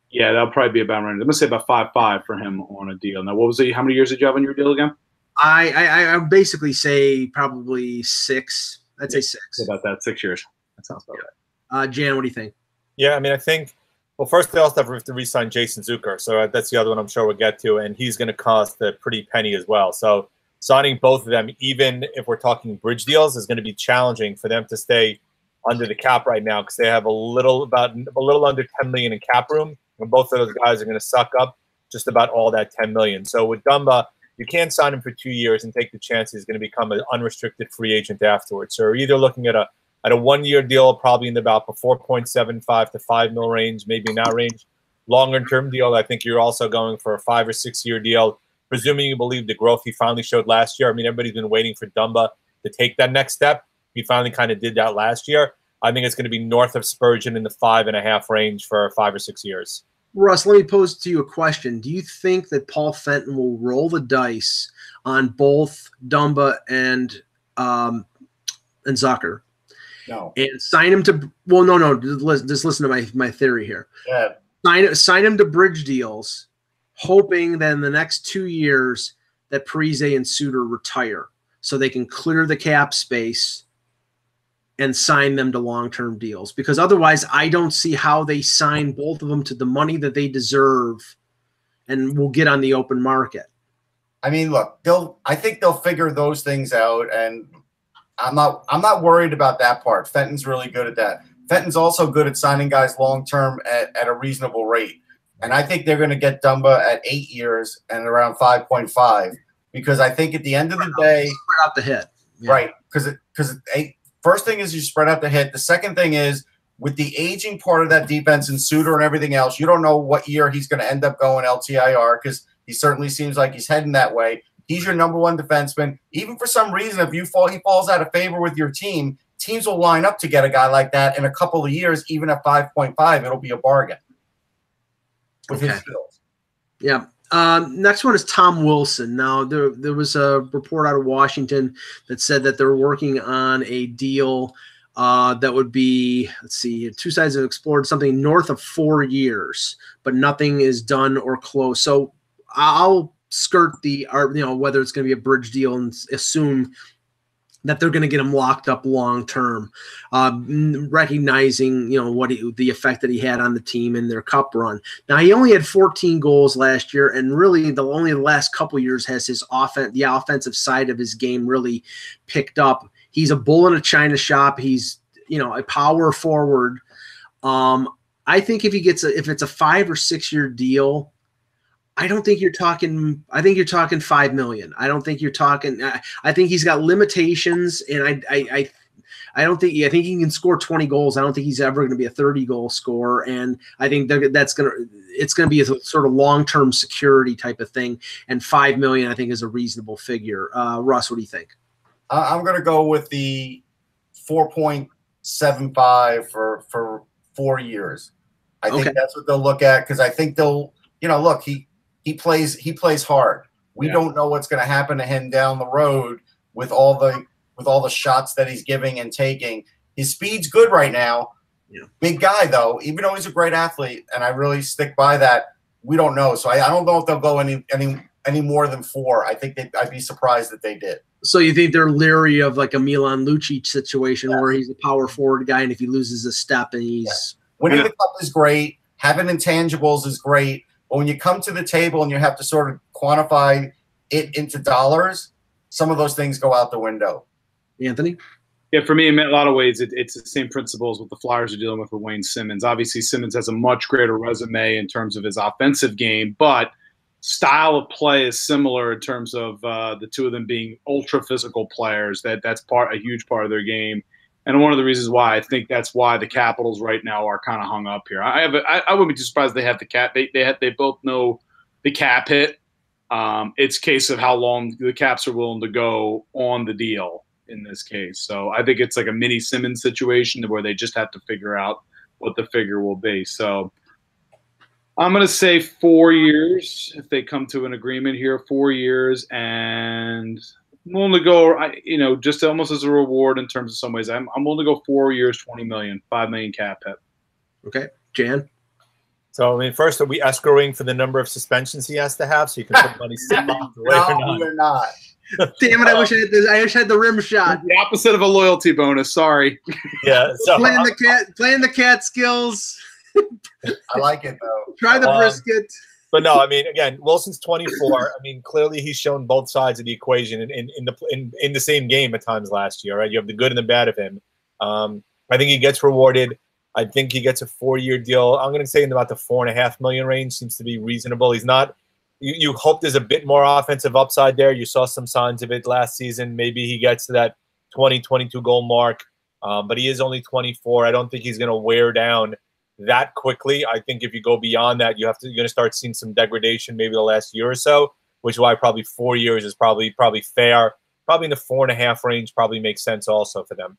yeah, that'll probably be about right. I'm gonna say about five five for him on a deal. Now, what was it? How many years did you have on your deal again? I I, I would basically say probably six. I'd say six. About that, six years. That sounds about right. Uh, Jan, what do you think? Yeah, I mean, I think. Well, first they also have to re-sign Jason Zucker, so that's the other one I'm sure we'll get to, and he's going to cost a pretty penny as well. So signing both of them, even if we're talking bridge deals, is going to be challenging for them to stay under the cap right now because they have a little about a little under 10 million in cap room, and both of those guys are going to suck up just about all that 10 million. So with Dumba, you can't sign him for two years and take the chance he's going to become an unrestricted free agent afterwards. So we're either looking at a at a one year deal, probably in about the 4.75 to 5 mil range, maybe in that range. Longer term deal, I think you're also going for a five or six year deal, presuming you believe the growth he finally showed last year. I mean, everybody's been waiting for Dumba to take that next step. He finally kind of did that last year. I think it's going to be north of Spurgeon in the five and a half range for five or six years. Russ, let me pose to you a question. Do you think that Paul Fenton will roll the dice on both Dumba and um, and Zucker? No. And sign him to well, no, no. Just listen, just listen to my my theory here. Yeah. Sign sign him to bridge deals, hoping that in the next two years that Parise and Suter retire, so they can clear the cap space and sign them to long-term deals because otherwise I don't see how they sign both of them to the money that they deserve and will get on the open market. I mean, look, they'll I think they'll figure those things out and I'm not I'm not worried about that part. Fenton's really good at that. Fenton's also good at signing guys long term at, at a reasonable rate. And I think they're going to get Dumba at eight years and around 5.5 because I think at the end of the day, spread out the hit. Yeah. Right. Because because First thing is you spread out the hit. The second thing is with the aging part of that defense and Suter and everything else, you don't know what year he's going to end up going LTIR because he certainly seems like he's heading that way. He's your number one defenseman. Even for some reason, if you fall, he falls out of favor with your team. Teams will line up to get a guy like that in a couple of years, even at five point five. It'll be a bargain with okay. his skills. Yeah. Um, next one is Tom Wilson. Now, there, there was a report out of Washington that said that they're working on a deal uh, that would be, let's see, two sides have explored something north of four years, but nothing is done or close. So I'll skirt the, you know, whether it's going to be a bridge deal and assume that they're going to get him locked up long term, uh, recognizing you know what he, the effect that he had on the team in their cup run. Now he only had 14 goals last year, and really the only the last couple years has his offense, the offensive side of his game really picked up. He's a bull in a china shop. He's you know a power forward. Um, I think if he gets a, if it's a five or six year deal, I don't think you're talking. I think you're talking five million. I don't think you're talking. I, I think he's got limitations, and I, I, I, I don't think. I think he can score 20 goals. I don't think he's ever going to be a 30 goal scorer, and I think that's going to. It's going to be a sort of long term security type of thing. And five million, I think, is a reasonable figure. Uh, Russ, what do you think? I'm going to go with the 4.75 for for four years. I think that's what they'll look at because I think they'll. You know, look, he he plays he plays hard. We yeah. don't know what's going to happen to him down the road with all the with all the shots that he's giving and taking. His speed's good right now. Yeah. Big guy though, even though he's a great athlete, and I really stick by that. We don't know, so I, I don't know if they'll go any any any more than four. I think they, I'd be surprised that they did. So you think they're leery of like a Milan Lucic situation yeah. where he's a power forward guy, and if he loses a step and he's yeah. winning the cup is great, having intangibles is great, but when you come to the table and you have to sort of quantify it into dollars, some of those things go out the window. Anthony? Yeah, for me, in a lot of ways, it, it's the same principles what the Flyers are dealing with with Wayne Simmonds. Obviously, Simmonds has a much greater resume in terms of his offensive game, but style of play is similar in terms of uh, the two of them being ultra physical players. That that's part a huge part of their game and one of the reasons why I think that's why the Capitals right now are kind of hung up here. I have a, I, I wouldn't be surprised they have the cap. They they have, they both know the cap hit. Um, it's case of how long the Caps are willing to go on the deal in this case. So I think it's like a mini Simmonds situation where they just have to figure out what the figure will be. So I'm going to say four years if they come to an agreement here. Four years and willing to go, you know, just almost as a reward in terms of some ways. I'm, I'm willing to go four years, 20 million, 5 million cap hit. Okay. Jan? So, I mean, first, are we escrowing for the number of suspensions he has to have so you can put money six months away no, or not? we're not. Damn it! I wish I had. I wish I had the rim shot. The opposite of a loyalty bonus. Sorry. Yeah. So playing the cat, playing the cat skills. I like it though. Try the um, brisket. But no, I mean, again, Wilson's 24. I mean, clearly he's shown both sides of the equation in, in, in the in, in the same game at times last year, right? You have the good and the bad of him. Um, I think he gets rewarded. I think he gets a four-year deal. I'm going to say in about the four and a half million range seems to be reasonable. He's not. You, you hope there's a bit more offensive upside there. You saw some signs of it last season. Maybe he gets to that 20, 22 goal mark. Um, but he is only 24. I don't think he's going to wear down that quickly. I think if you go beyond that, you have to you're going to start seeing some degradation maybe the last year or so, which is why probably four years is probably probably fair. Probably in the four and a half range probably makes sense also for them.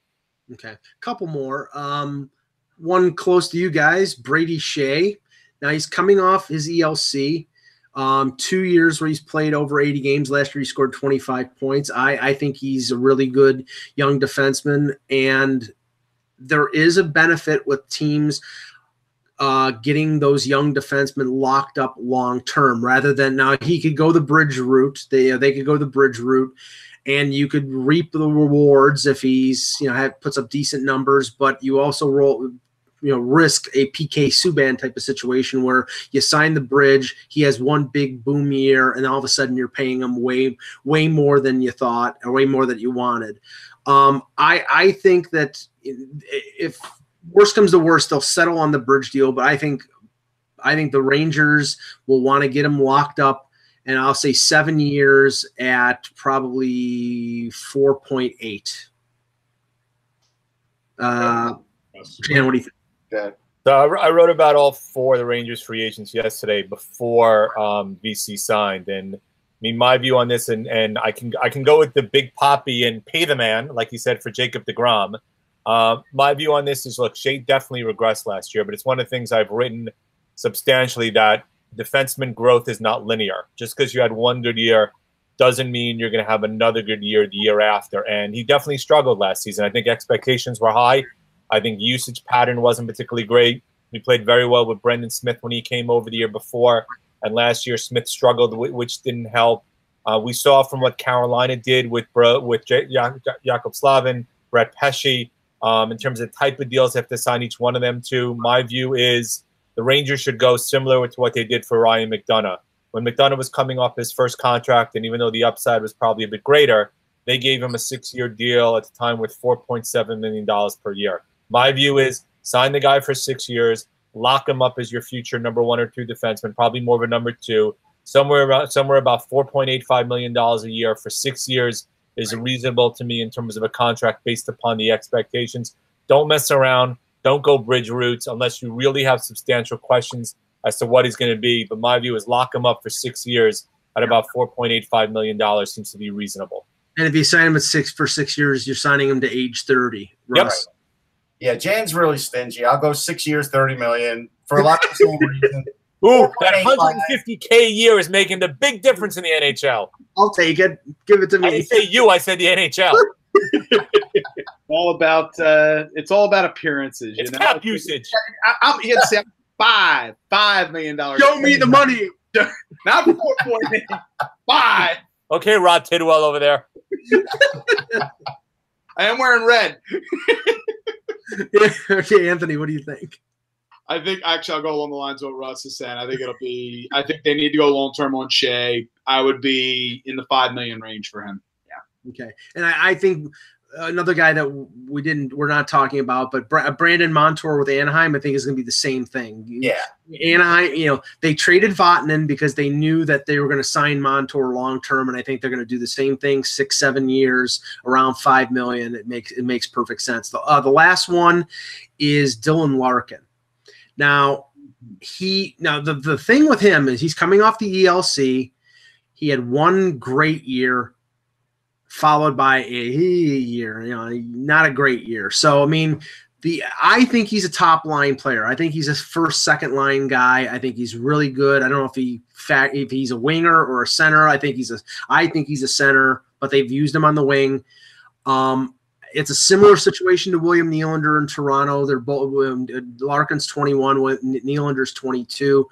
Okay, couple more. Um, one close to you guys, Brady Skjei. Now he's coming off his ELC. Um, two years where he's played over 80 games. Last year he scored 25 points. I, I think he's a really good young defenseman, and there is a benefit with teams uh, getting those young defensemen locked up long term rather than now he could go the bridge route. They they could go the bridge route, and you could reap the rewards if he's you know have, puts up decent numbers. But you also roll you know risk a PK Subban type of situation where you sign the bridge, he has one big boom year, and all of a sudden you're paying him way way more than you thought or way more than you wanted. Um, I I think that if worst comes to worst, they'll settle on the bridge deal, but I think I think the Rangers will want to get him locked up. And I'll say seven years at probably 4.8. Uh, Jan, what do you think? Yeah. So I I wrote about all four of the Rangers free agents yesterday before um, Vesey signed, and I mean my view on this, and and I can I can go with the big poppy and pay the man, like you said for Jacob Degrom. Uh, my view on this is look, Skjei definitely regressed last year, but it's one of the things I've written substantially that defenseman growth is not linear. Just because you had one good year doesn't mean you're going to have another good year the year after. And he definitely struggled last season. I think expectations were high. I think usage pattern wasn't particularly great. We played very well with Brendan Smith when he came over the year before, and last year Smith struggled, which didn't help. Uh, we saw from what Carolina did with with J- Jaccob Slavin, Brett Pesce, um, in terms of type of deals they have to sign each one of them to. My view is the Rangers should go similar to what they did for Ryan McDonagh. When McDonagh was coming off his first contract, and even though the upside was probably a bit greater, they gave him a six-year deal at the time with $4.7 million per year. My view is sign the guy for six years, lock him up as your future number one or two defenseman, probably more of a number two, somewhere around somewhere about $4.85 million a year for six years is reasonable to me in terms of a contract based upon the expectations. Don't mess around. Don't go bridge routes unless you really have substantial questions as to what he's going to be. But my view is lock him up for six years at about $4.85 million seems to be reasonable. And if you sign him at six for six years, you're signing him to age 30. Russ. Yep. Yeah, Jan's really stingy. I'll go six years, 30 million for a lot of the same reason. Ooh, that 150k a year is making the big difference in the NHL. I'll take it. Give it to me. I didn't say you. I said the NHL. all about uh, it's all about appearances. It's you know? cap usage. I, I'm here to say five, five million dollars. Show me the money. Not four point eight. Five. Okay, Rod Tidwell over there. I am wearing red. okay, Anthony, what do you think? I think actually I'll go along the lines of what Russ is saying. I think it'll be. I think they need to go long term on Skjei. I would be in the five million range for him. Yeah. Okay, and I, I think another guy that we didn't we're not talking about, but Brandon Montour with Anaheim, I think is going to be the same thing. Yeah, Anaheim, you know, they traded Vatanen because they knew that they were going to sign Montour long term, and I think they're going to do the same thing six seven years around five million. It makes it makes perfect sense. The uh, the last one is Dylan Larkin. Now he now the the thing with him is he's coming off the ELC. He had one great year followed by a year, you know, not a great year. So I mean, the I think he's a top line player. I think he's a first, second line guy. I think he's really good. I don't know if he fact if he's a winger or a center. I think he's a I think he's a center, but they've used him on the wing. Um, it's a similar situation to William Nylander in Toronto. They're both um, Larkin's 21, Nylander's 22.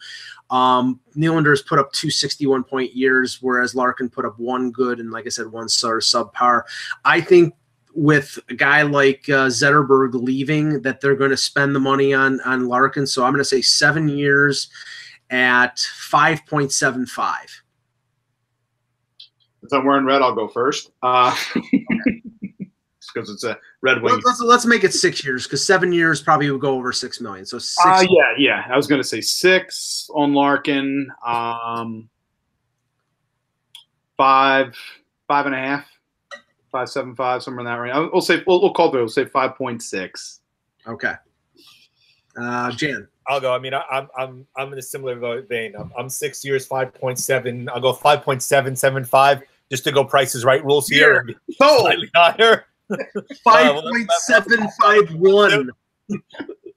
Um, Nylander's put up two 61 point years, whereas Larkin put up one good and, like I said, one sort of subpar. I think with a guy like uh, Zetterberg leaving, that they're going to spend the money on on Larkin. So I'm going to say seven years at 5.75. If I'm wearing red, I'll go first. Uh, because it's a Red Wings. Let's, let's, let's make it six years because seven years probably would go over six million. So six. Uh, yeah, yeah. I was going to say six on Larkin. Um, five, five and a half, five seven five, somewhere in that range. We'll say we'll, we'll call it. We'll say five point six. Okay. Uh, Jan. I'll go. I mean, I, I'm I'm I'm in a similar vein. I'm, I'm six years, five point seven. I'll go five point seven seven five just to go prices right rules here. Oh, Slightly higher. five point seven five one.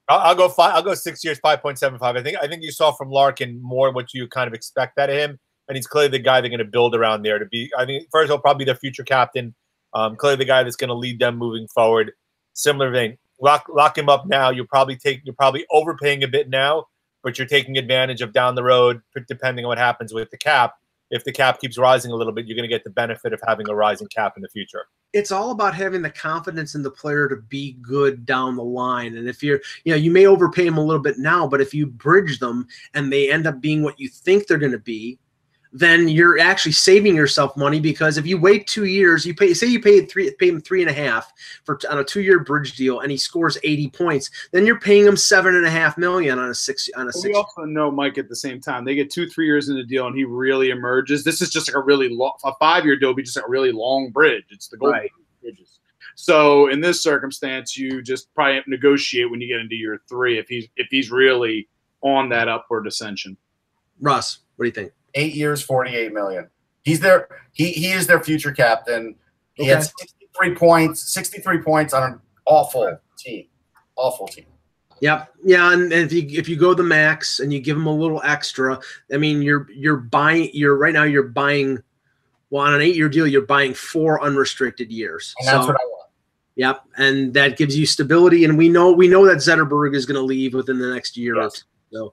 I'll, I'll go five. I'll go six years, five point seven five. I think I think you saw from Larkin more what you kind of expect out of him, and he's clearly the guy they're going to build around there to be. I think first he'll probably be their future captain. Um, clearly the guy that's going to lead them moving forward. Similar vein. Lock lock him up now. You're probably take you're probably overpaying a bit now, but you're taking advantage of down the road, depending on what happens with the cap. If the cap keeps rising a little bit, you're going to get the benefit of having a rising cap in the future it's all about having the confidence in the player to be good down the line. And if you're, you know, you may overpay them a little bit now, but if you bridge them and they end up being what you think they're going to be, then you're actually saving yourself money because if you wait two years, you pay say you paid three pay him three and a half for on a two year bridge deal and he scores 80 points, then you're paying him seven and a half million on a six on a six. we also know Mike at the same time. They get two, three years in the deal, and he really emerges. This is just like a really long, a five-year deal, be just like a really long bridge. It's the golden Right. bridges. So in this circumstance, you just probably negotiate when you get into year three if he's if he's really on that upward ascension. Russ, what do you think? Eight years, forty-eight million. He's their he he is their future captain. He had Okay. sixty-three points, sixty-three points on an awful team, awful team. Yep. Yeah, and, and if you if you go the max and you give them a little extra, I mean you're you're buying you're right now you're buying well on an eight year deal you're buying four unrestricted years. And that's So- what I want. Yep, and that gives you stability. And we know we know that Zetterberg is going to leave within the next year or two. So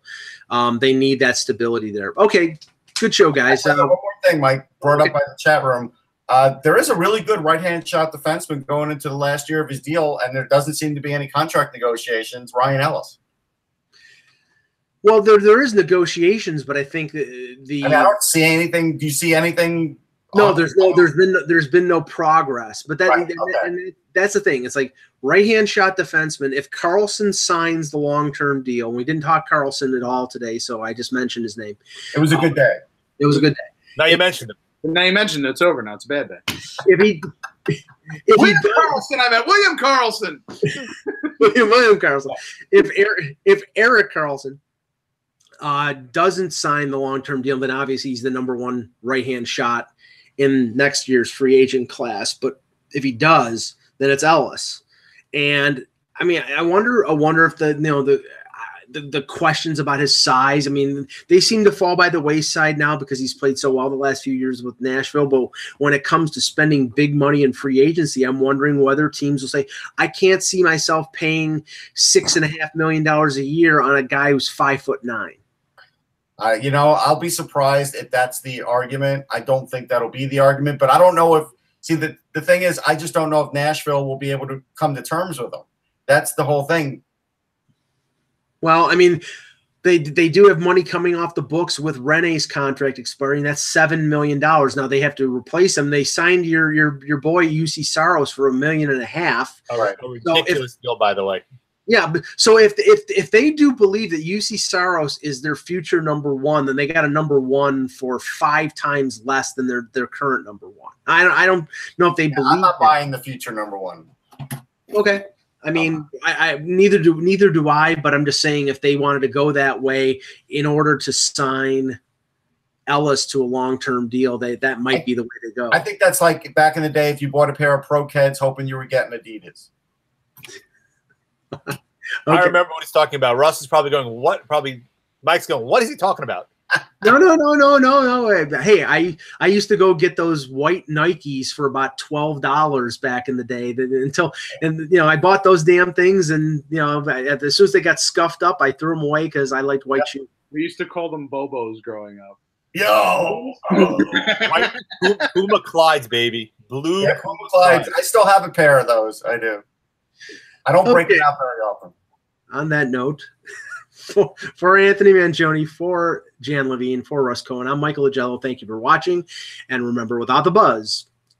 um, they need that stability there. Okay, good show, guys. Uh, one more thing, Mike brought up by the chat room. Uh, there is a really good right-hand shot defenseman going into the last year of his deal, and there doesn't seem to be any contract negotiations. Ryan Ellis. well, there there is negotiations, but I think the, the I mean, I don't see anything. Do you see anything? No, there's no, there's been, no, there's been no progress. But that, Right, and- okay. and that's the thing. It's like right hand shot defenseman. If Karlsson signs the long term deal, we didn't talk Karlsson at all today, so I just mentioned his name. It was a good day. It was a good day. Now you mentioned it. Now you mentioned it, it's over now. It's a bad day. If he, if he William does, Karlsson, I meant William Karlsson. William, William Karlsson. If Erik, if Erik Karlsson uh, doesn't sign the long term deal, then obviously he's the number one right hand shot in next year's free agent class. But if he does, then it's Ellis. And I mean, I wonder, I wonder if the you know the. The, the questions about his size, I mean, they seem to fall by the wayside now because he's played so well the last few years with Nashville. But when it comes to spending big money in free agency, I'm wondering whether teams will say, I can't see myself paying six and a half million dollars a year on a guy who's five foot nine. Uh, you know, I'll be surprised if that's the argument. I don't think that'll be the argument, but I don't know if. See, the the thing is, I just don't know if Nashville will be able to come to terms with him. That's the whole thing. Well, I mean, they they do have money coming off the books with Rinne's contract expiring. That's seven million dollars. Now they have to replace him. They signed your your your boy Juuse Saros for a million and a half. All right. A ridiculous deal, by the way. Yeah, but so if if if they do believe that Juuse Saros is their future number one, then they got a number one for five times less than their their current number one. I don't I don't know if they believe. I'm not that. buying the future number one. Okay. I mean, oh. I, I neither do neither do I, but I'm just saying if they wanted to go that way in order to sign Ellis to a long term deal, they that might be the way to go. I think that's like back in the day if you bought a pair of Pro Keds hoping you were getting Adidas. I remember what he's talking about. Russ is probably going, "What?" Probably Mike's going, "What is he talking about?" No, no, no, no, no, no. Hey, I I used to go get those white Nikes for about twelve dollars back in the day. that- Until and you know I bought those damn things, and you know as soon as they got scuffed up, I threw them away because I liked white shoes. We used to call them Bobos growing up. Yo, White Puma Clydes, baby, blue. yeah, Puma Puma Clydes. Clydes. I still have a pair of those. I do. I don't break it out very often. On that note, for, for Anthony Mangione, for Jan Levine, for Russ Cohen, I'm Michael Augello. Thank you for watching. And remember, without the buzz,